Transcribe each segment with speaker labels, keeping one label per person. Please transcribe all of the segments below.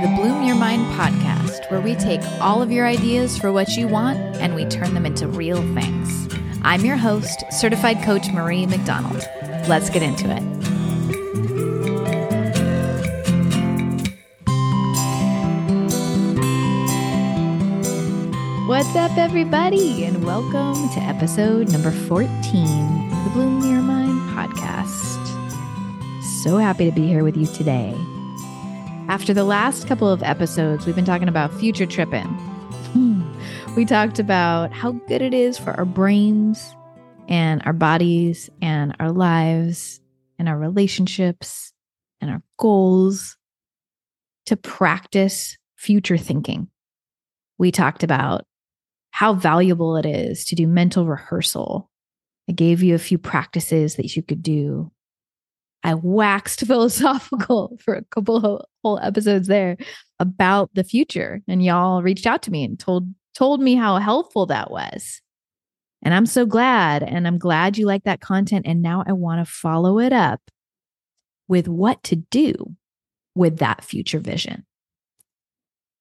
Speaker 1: the Bloom Your Mind podcast, where we take all of your ideas for what you want and we turn them into real things. I'm your host, certified coach Marie McDonald. Let's get into it. What's up, everybody, and welcome to episode number 14 of the Bloom Your Mind podcast. So happy to be here with you today. After the last couple of episodes, we've been talking about future tripping. Hmm. we talked about how good it is for our brains and our bodies and our lives and our relationships and our goals to practice future thinking. We talked about how valuable it is to do mental rehearsal. I gave you a few practices that you could do I waxed philosophical for a couple whole episodes there about the future and y'all reached out to me and told told me how helpful that was. And I'm so glad and I'm glad you like that content and now I want to follow it up with what to do with that future vision.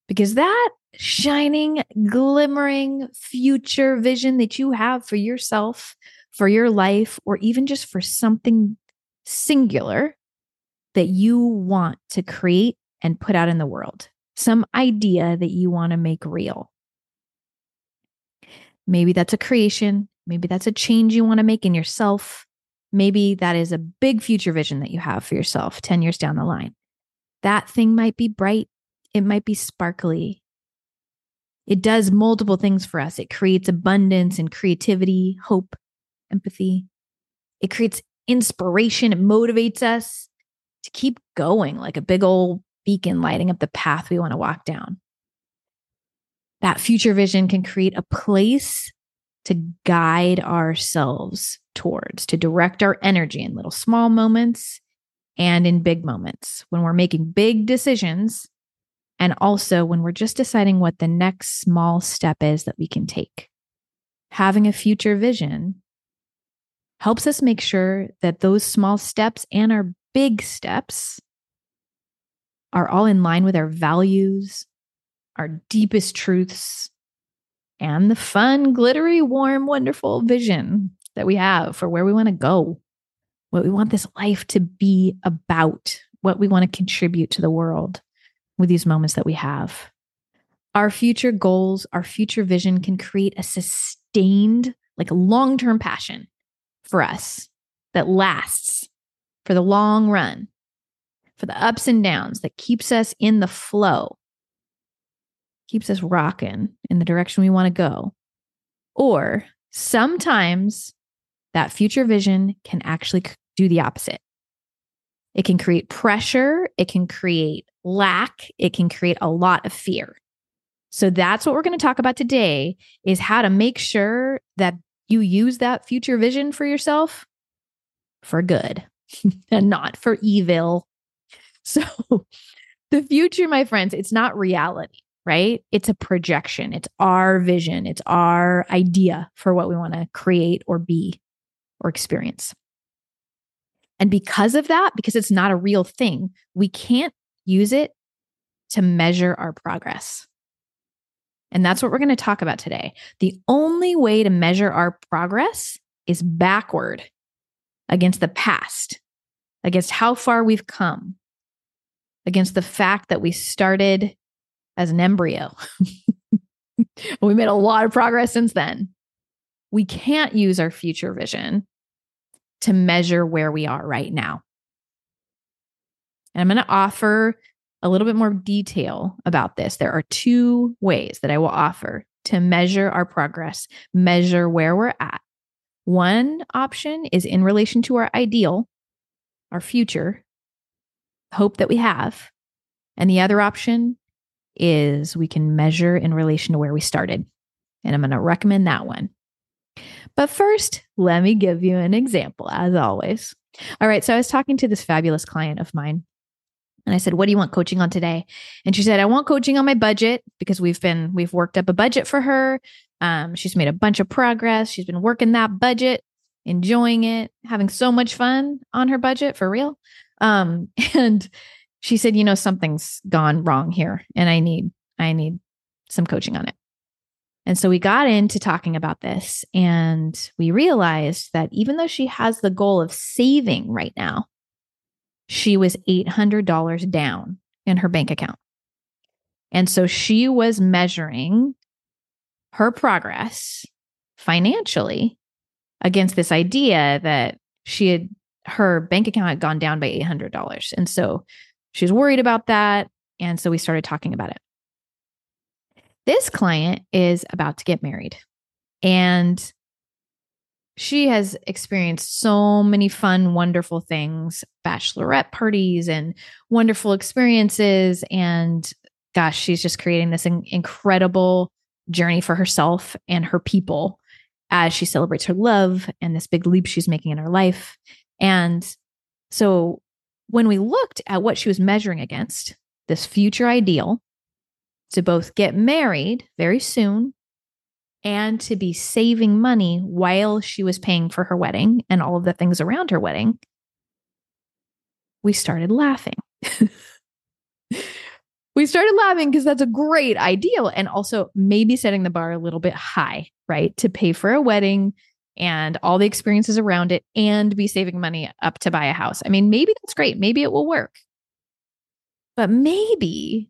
Speaker 1: Because that shining, glimmering future vision that you have for yourself, for your life, or even just for something singular that you want to create and put out in the world, some idea that you want to make real. Maybe that's a creation. Maybe that's a change you want to make in yourself. Maybe that is a big future vision that you have for yourself 10 years down the line. That thing might be bright, it might be sparkly. It does multiple things for us. It creates abundance and creativity, hope, empathy. It creates inspiration. It motivates us to keep going like a big old beacon lighting up the path we want to walk down. That future vision can create a place to guide ourselves towards, to direct our energy in little small moments and in big moments when we're making big decisions. And also when we're just deciding what the next small step is that we can take. Having a future vision helps us make sure that those small steps and our big steps are all in line with our values, our deepest truths, and the fun, glittery, warm, wonderful vision that we have for where we want to go, what we want this life to be about, what we want to contribute to the world with these moments that we have. Our future goals, our future vision can create a sustained, like a long term passion for us that lasts for the long run, for the ups and downs that keeps us in the flow, keeps us rocking in the direction we want to go. Or sometimes that future vision can actually do the opposite. It can create pressure, it can create lack, it can create a lot of fear. So that's what we're going to talk about today is how to make sure that you use that future vision for yourself for good and not for evil. So, the future, my friends, it's not reality, right? It's a projection. It's our vision, it's our idea for what we want to create or be or experience. And because of that, because it's not a real thing, we can't use it to measure our progress. And that's what we're going to talk about today. The only way to measure our progress is backward against the past, against how far we've come, against the fact that we started as an embryo. we made a lot of progress since then. We can't use our future vision to measure where we are right now. And I'm going to offer a little bit more detail about this, there are two ways that I will offer to measure our progress, measure where we're at. One option is in relation to our ideal, our future, hope that we have. And the other option is we can measure in relation to where we started. And I'm going to recommend that one. But first, let me give you an example, as always. All right. So I was talking to this fabulous client of mine and I said, What do you want coaching on today? And she said, I want coaching on my budget because we've been, we've worked up a budget for her. Um, she's made a bunch of progress. She's been working that budget, enjoying it, having so much fun on her budget for real. Um, and she said, you know, something's gone wrong here and I need, I need some coaching on it. And so we got into talking about this and we realized that even though she has the goal of saving right now, she was $800 down in her bank account. And so she was measuring her progress financially against this idea that she had her bank account had gone down by $800. And so she was worried about that. And so we started talking about it. This client is about to get married and she has experienced so many fun, wonderful things, bachelorette parties and wonderful experiences. And gosh, she's just creating this in- incredible journey for herself and her people as she celebrates her love and this big leap she's making in her life. And so when we looked at what she was measuring against, this future ideal to both get married very soon and to be saving money while she was paying for her wedding and all of the things around her wedding, we started laughing. we started laughing because that's a great ideal and also maybe setting the bar a little bit high, right? To pay for a wedding and all the experiences around it and be saving money up to buy a house. I mean, maybe that's great. Maybe it will work. But maybe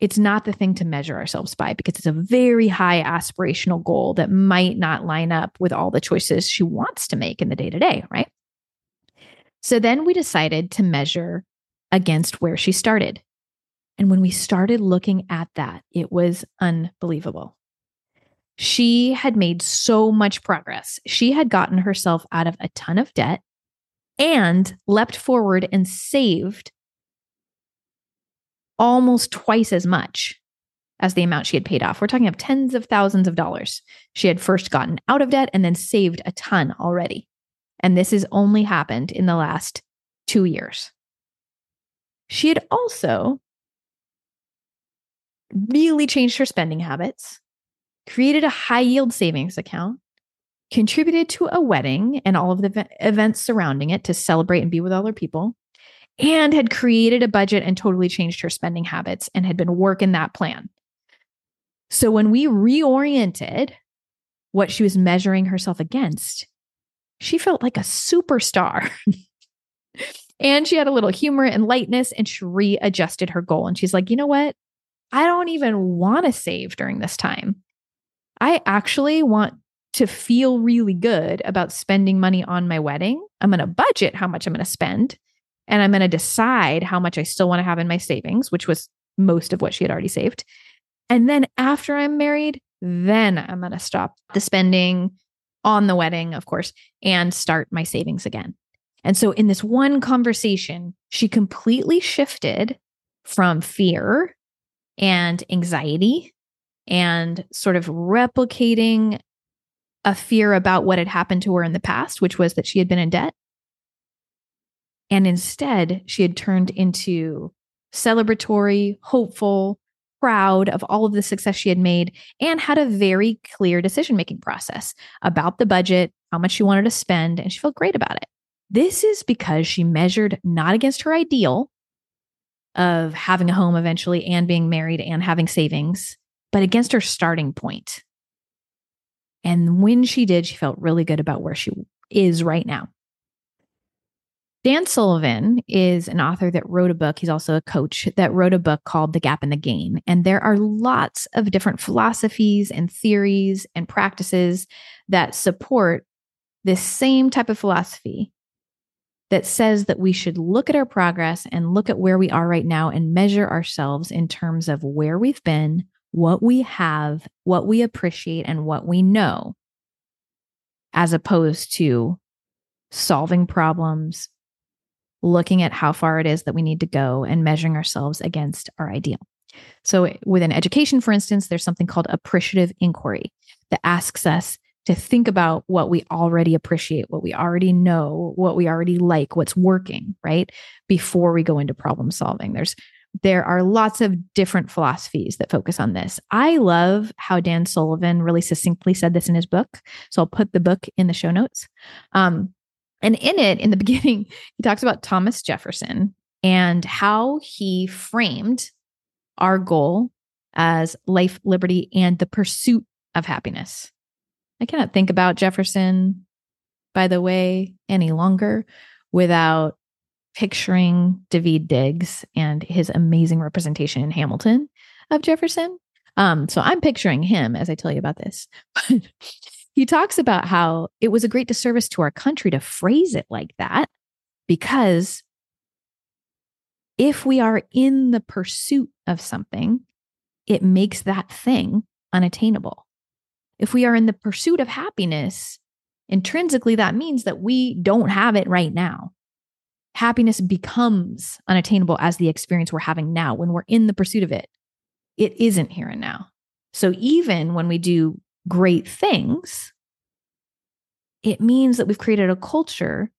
Speaker 1: it's not the thing to measure ourselves by because it's a very high aspirational goal that might not line up with all the choices she wants to make in the day to day, right? So then we decided to measure against where she started. And when we started looking at that, it was unbelievable. She had made so much progress. She had gotten herself out of a ton of debt and leapt forward and saved almost twice as much as the amount she had paid off. We're talking of tens of thousands of dollars. She had first gotten out of debt and then saved a ton already. And this has only happened in the last two years. She had also really changed her spending habits created a high yield savings account, contributed to a wedding and all of the events surrounding it to celebrate and be with other people, and had created a budget and totally changed her spending habits and had been working that plan. So when we reoriented what she was measuring herself against, she felt like a superstar. and she had a little humor and lightness and she readjusted her goal. And she's like, you know what? I don't even want to save during this time. I actually want to feel really good about spending money on my wedding. I'm going to budget how much I'm going to spend and I'm going to decide how much I still want to have in my savings, which was most of what she had already saved. And then after I'm married, then I'm going to stop the spending on the wedding, of course, and start my savings again. And so in this one conversation, she completely shifted from fear and anxiety and sort of replicating a fear about what had happened to her in the past, which was that she had been in debt. And instead, she had turned into celebratory, hopeful, proud of all of the success she had made, and had a very clear decision making process about the budget, how much she wanted to spend, and she felt great about it. This is because she measured not against her ideal of having a home eventually and being married and having savings, but against her starting point. And when she did, she felt really good about where she is right now. Dan Sullivan is an author that wrote a book. He's also a coach that wrote a book called The Gap and the Gain. And there are lots of different philosophies and theories and practices that support this same type of philosophy that says that we should look at our progress and look at where we are right now and measure ourselves in terms of where we've been, what we have, what we appreciate, and what we know, as opposed to solving problems, looking at how far it is that we need to go, and measuring ourselves against our ideal. So, within education, for instance, there's something called appreciative inquiry that asks us to think about what we already appreciate, what we already know, what we already like, what's working, right? Before we go into problem solving. There's there are lots of different philosophies that focus on this. I love how Dan Sullivan really succinctly said this in his book. So I'll put the book in the show notes. Um, and in it, in the beginning, he talks about Thomas Jefferson and how he framed our goal as life, liberty, and the pursuit of happiness. I cannot think about Jefferson, by the way, any longer without picturing Daveed Diggs and his amazing representation in Hamilton of Jefferson. Um, so I'm picturing him as I tell you about this. he talks about how it was a great disservice to our country to phrase it like that because if we are in the pursuit of something, it makes that thing unattainable. If we are in the pursuit of happiness, intrinsically, that means that we don't have it right now. Happiness becomes unattainable as the experience we're having now when we're in the pursuit of it. It isn't here and now. So even when we do great things, it means that we've created a culture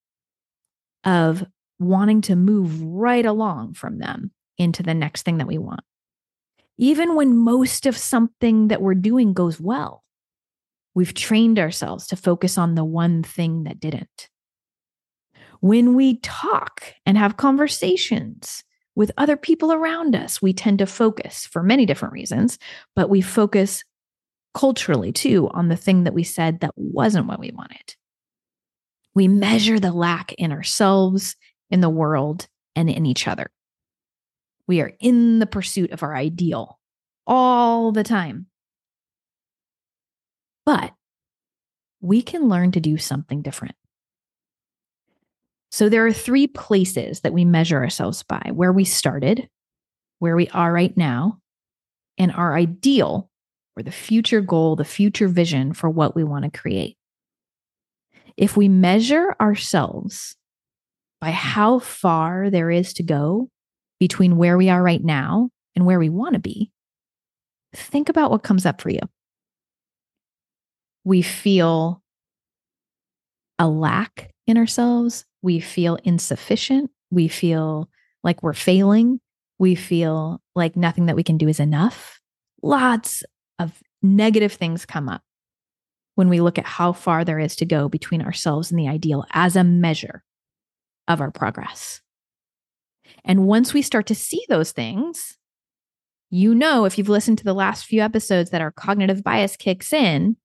Speaker 1: of wanting to move right along from them into the next thing that we want. Even when most of something that we're doing goes well, we've trained ourselves to focus on the one thing that didn't. When we talk and have conversations with other people around us, we tend to focus for many different reasons, but we focus culturally too on the thing that we said that wasn't what we wanted. We measure the lack in ourselves, in the world, and in each other. We are in the pursuit of our ideal all the time. But we can learn to do something different. So there are three places that we measure ourselves by where we started, where we are right now, and our ideal or the future goal, the future vision for what we want to create. If we measure ourselves by how far there is to go between where we are right now and where we want to be, think about what comes up for you. We feel a lack in ourselves we feel insufficient. We feel like we're failing. We feel like nothing that we can do is enough. Lots of negative things come up when we look at how far there is to go between ourselves and the ideal as a measure of our progress. And once we start to see those things, you know, if you've listened to the last few episodes, that our cognitive bias kicks in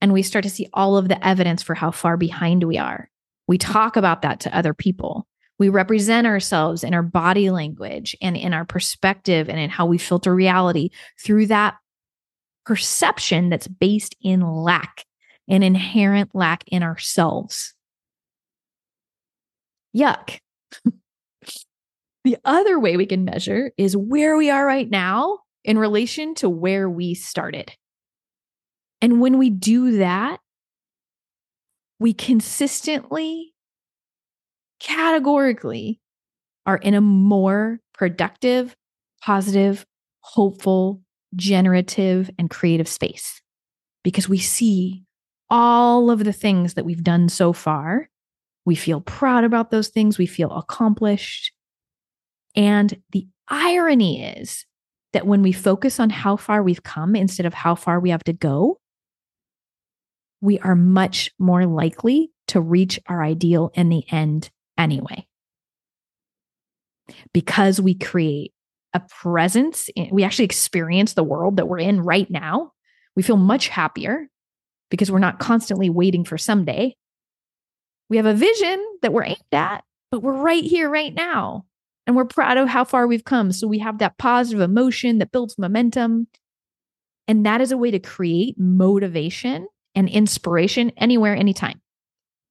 Speaker 1: and we start to see all of the evidence for how far behind we are. We talk about that to other people. We represent ourselves in our body language and in our perspective and in how we filter reality through that perception that's based in lack, an inherent lack in ourselves. Yuck. the other way we can measure is where we are right now in relation to where we started. And when we do that, we consistently, categorically are in a more productive, positive, hopeful, generative, and creative space because we see all of the things that we've done so far. We feel proud about those things, we feel accomplished. And the irony is that when we focus on how far we've come instead of how far we have to go, we are much more likely to reach our ideal in the end anyway. Because we create a presence, we actually experience the world that we're in right now. We feel much happier because we're not constantly waiting for someday. We have a vision that we're aimed at, but we're right here, right now. And we're proud of how far we've come. So we have that positive emotion that builds momentum. And that is a way to create motivation and inspiration anywhere, anytime,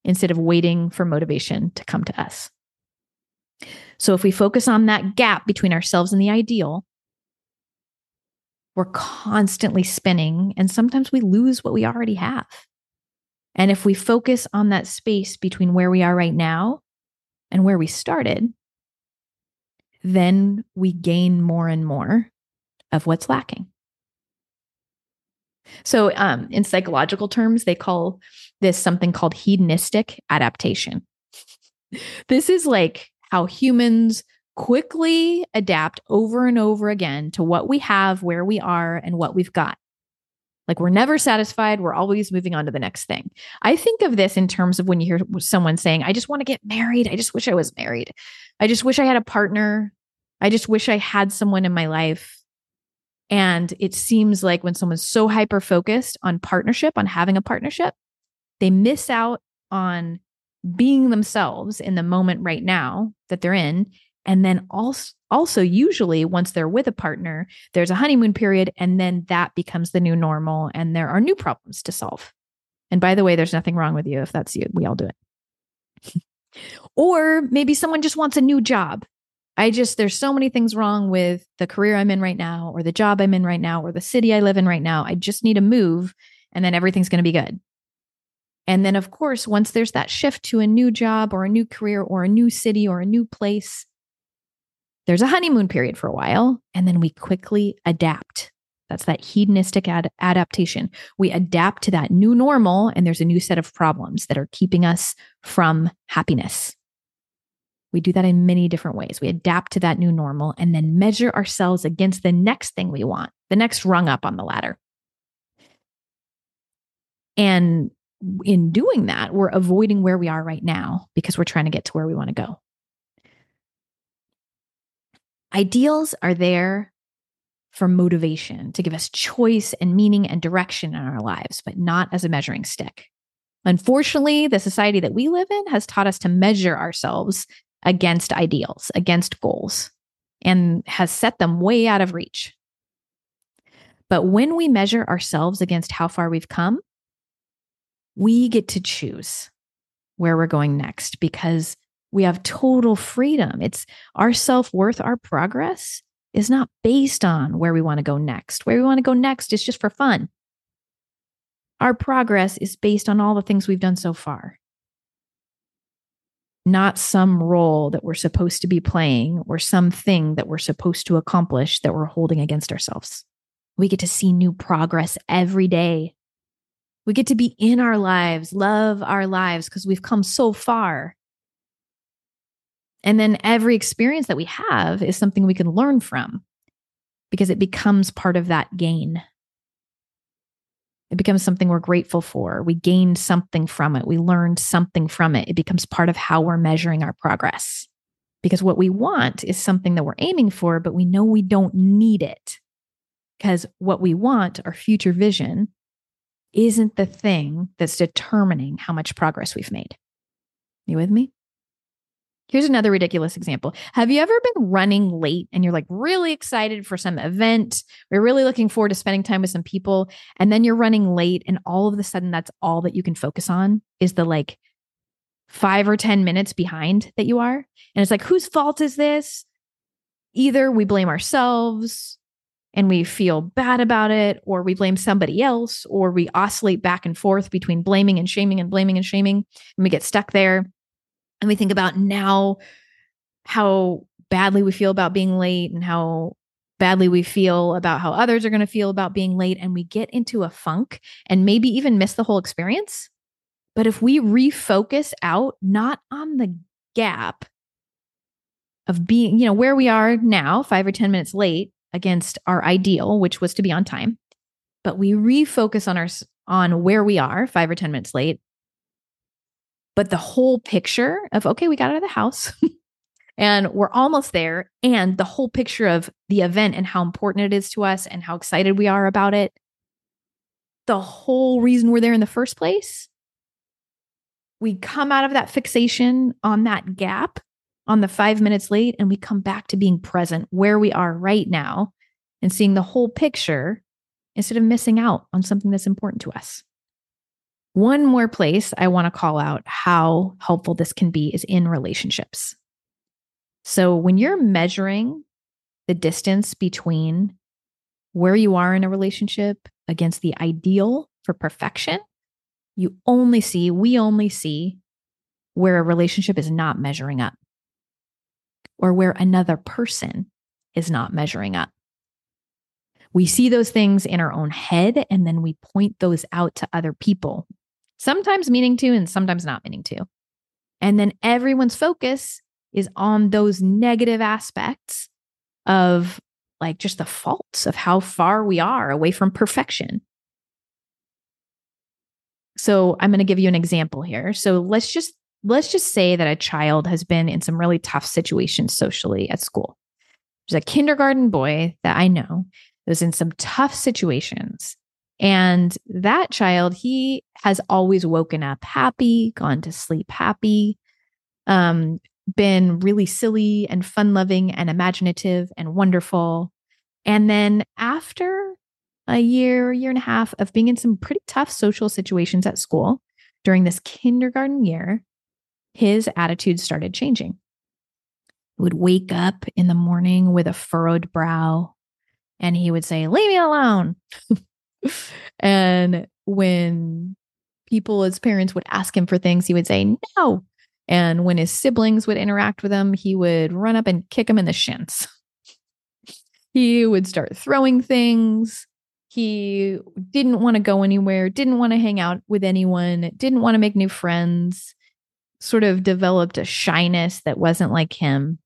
Speaker 1: instead of waiting for motivation to come to us. So if we focus on that gap between ourselves and the ideal, we're constantly spinning and sometimes we lose what we already have. And if we focus on that space between where we are right now and where we started, then we gain more and more of what's lacking. So, um, in psychological terms, they call this something called hedonistic adaptation. this is like how humans quickly adapt over and over again to what we have, where we are, and what we've got. Like we're never satisfied. We're always moving on to the next thing. I think of this in terms of when you hear someone saying, I just want to get married. I just wish I was married. I just wish I had a partner. I just wish I had someone in my life. And it seems like when someone's so hyper focused on partnership, on having a partnership, they miss out on being themselves in the moment right now that they're in. And then also, also usually once they're with a partner, there's a honeymoon period and then that becomes the new normal and there are new problems to solve. And by the way, there's nothing wrong with you if that's you. We all do it. or maybe someone just wants a new job. I just, there's so many things wrong with the career I'm in right now, or the job I'm in right now, or the city I live in right now. I just need to move and then everything's going to be good. And then, of course, once there's that shift to a new job or a new career or a new city or a new place, there's a honeymoon period for a while. And then we quickly adapt. That's that hedonistic ad- adaptation. We adapt to that new normal, and there's a new set of problems that are keeping us from happiness. We do that in many different ways. We adapt to that new normal and then measure ourselves against the next thing we want, the next rung up on the ladder. And in doing that, we're avoiding where we are right now because we're trying to get to where we want to go. Ideals are there for motivation, to give us choice and meaning and direction in our lives, but not as a measuring stick. Unfortunately, the society that we live in has taught us to measure ourselves against ideals, against goals, and has set them way out of reach. But when we measure ourselves against how far we've come, we get to choose where we're going next because we have total freedom. It's our self worth, our progress is not based on where we want to go next. Where we want to go next is just for fun. Our progress is based on all the things we've done so far, not some role that we're supposed to be playing or something that we're supposed to accomplish that we're holding against ourselves. We get to see new progress every day we get to be in our lives, love our lives because we've come so far. And then every experience that we have is something we can learn from because it becomes part of that gain. It becomes something we're grateful for. We gained something from it. We learned something from it. It becomes part of how we're measuring our progress. Because what we want is something that we're aiming for, but we know we don't need it. Because what we want, our future vision, isn't the thing that's determining how much progress we've made. You with me? Here's another ridiculous example. Have you ever been running late and you're like really excited for some event? You're really looking forward to spending time with some people. And then you're running late, and all of a sudden, that's all that you can focus on is the like five or 10 minutes behind that you are. And it's like, whose fault is this? Either we blame ourselves and we feel bad about it, or we blame somebody else, or we oscillate back and forth between blaming and shaming and blaming and shaming, and we get stuck there. And we think about now how badly we feel about being late and how badly we feel about how others are going to feel about being late. And we get into a funk and maybe even miss the whole experience. But if we refocus out, not on the gap of being, you know, where we are now, five or 10 minutes late, against our ideal, which was to be on time, but we refocus on our on where we are, 5 or 10 minutes late. But the whole picture of okay, we got out of the house and we're almost there and the whole picture of the event and how important it is to us and how excited we are about it. The whole reason we're there in the first place. We come out of that fixation on that gap on the five minutes late and we come back to being present where we are right now and seeing the whole picture instead of missing out on something that's important to us. One more place I want to call out how helpful this can be is in relationships. So when you're measuring the distance between where you are in a relationship against the ideal for perfection, you only see, we only see where a relationship is not measuring up or where another person is not measuring up. We see those things in our own head and then we point those out to other people, sometimes meaning to and sometimes not meaning to. And then everyone's focus is on those negative aspects of like just the faults of how far we are away from perfection. So I'm going to give you an example here. So let's just let's just say that a child has been in some really tough situations socially at school. There's a kindergarten boy that I know was in some tough situations. And that child, he has always woken up happy, gone to sleep happy, um, been really silly and fun loving and imaginative and wonderful. And then after a year, year and a half of being in some pretty tough social situations at school during this kindergarten year, his attitude started changing. He would wake up in the morning with a furrowed brow and he would say, Leave me alone. and when people, his parents, would ask him for things, he would say, No. And when his siblings would interact with him, he would run up and kick him in the shins. he would start throwing things. He didn't want to go anywhere, didn't want to hang out with anyone, didn't want to make new friends sort of developed a shyness that wasn't like him.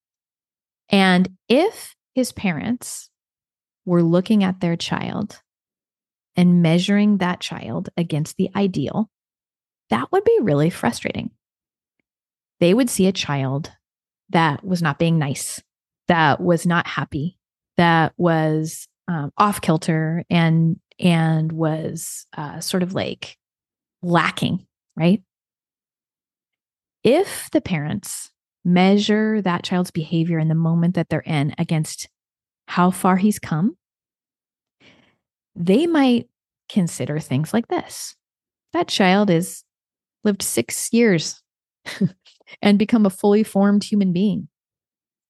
Speaker 1: And if his parents were looking at their child and measuring that child against the ideal, that would be really frustrating. They would see a child that was not being nice, that was not happy, that was um, off kilter and and was uh, sort of like lacking, right? If the parents measure that child's behavior in the moment that they're in against how far he's come, they might consider things like this. That child has lived six years and become a fully formed human being.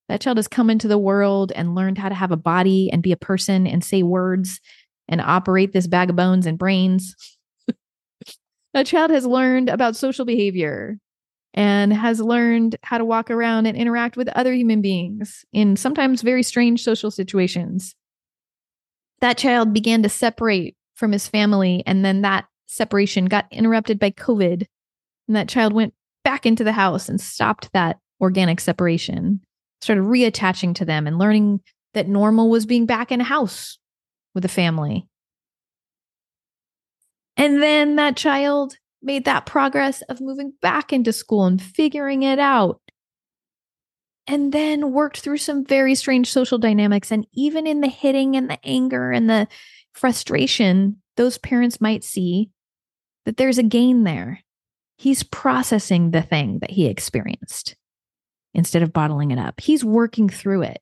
Speaker 1: That child has come into the world and learned how to have a body and be a person and say words and operate this bag of bones and brains. that child has learned about social behavior and has learned how to walk around and interact with other human beings in sometimes very strange social situations. That child began to separate from his family, and then that separation got interrupted by COVID. And that child went back into the house and stopped that organic separation, started reattaching to them and learning that normal was being back in a house with a family. And then that child made that progress of moving back into school and figuring it out. And then worked through some very strange social dynamics. And even in the hitting and the anger and the frustration, those parents might see that there's a gain there. He's processing the thing that he experienced instead of bottling it up. He's working through it.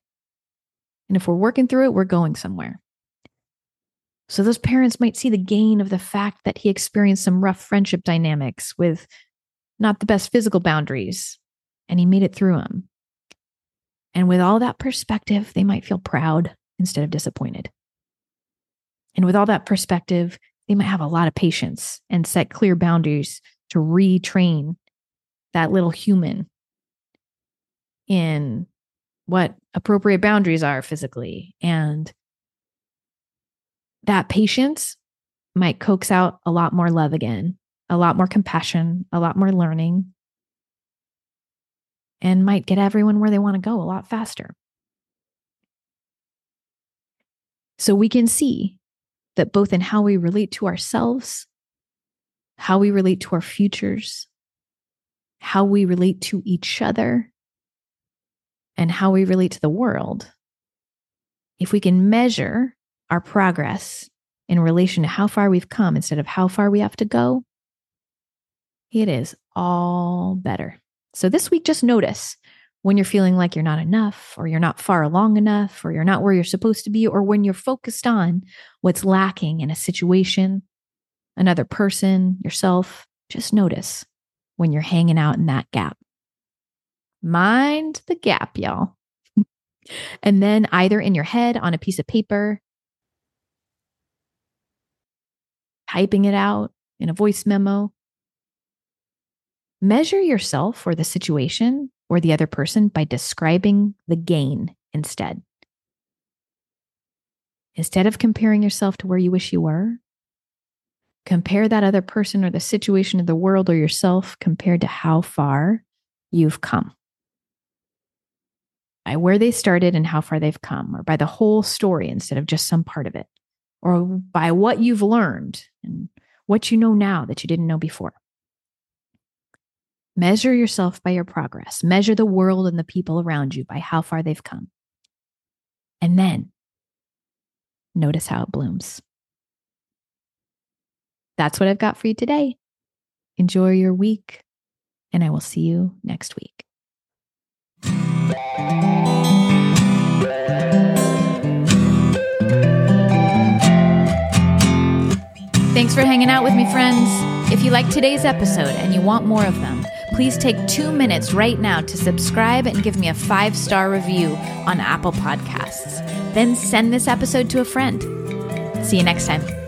Speaker 1: And if we're working through it, we're going somewhere. So those parents might see the gain of the fact that he experienced some rough friendship dynamics with not the best physical boundaries and he made it through them. And with all that perspective, they might feel proud instead of disappointed. And with all that perspective, they might have a lot of patience and set clear boundaries to retrain that little human in what appropriate boundaries are physically and that patience might coax out a lot more love again, a lot more compassion, a lot more learning, and might get everyone where they want to go a lot faster. So we can see that both in how we relate to ourselves, how we relate to our futures, how we relate to each other, and how we relate to the world, if we can measure our progress in relation to how far we've come instead of how far we have to go, it is all better. So this week, just notice when you're feeling like you're not enough, or you're not far along enough, or you're not where you're supposed to be, or when you're focused on what's lacking in a situation, another person, yourself, just notice when you're hanging out in that gap. Mind the gap, y'all. and then either in your head on a piece of paper typing it out in a voice memo. Measure yourself or the situation or the other person by describing the gain instead. Instead of comparing yourself to where you wish you were, compare that other person or the situation of the world or yourself compared to how far you've come. By where they started and how far they've come, or by the whole story instead of just some part of it or by what you've learned and what you know now that you didn't know before. Measure yourself by your progress. Measure the world and the people around you by how far they've come. And then notice how it blooms. That's what I've got for you today. Enjoy your week, and I will see you next week. Thanks for hanging out with me, friends. If you like today's episode and you want more of them, please take two minutes right now to subscribe and give me a five star review on Apple Podcasts. Then send this episode to a friend. See you next time.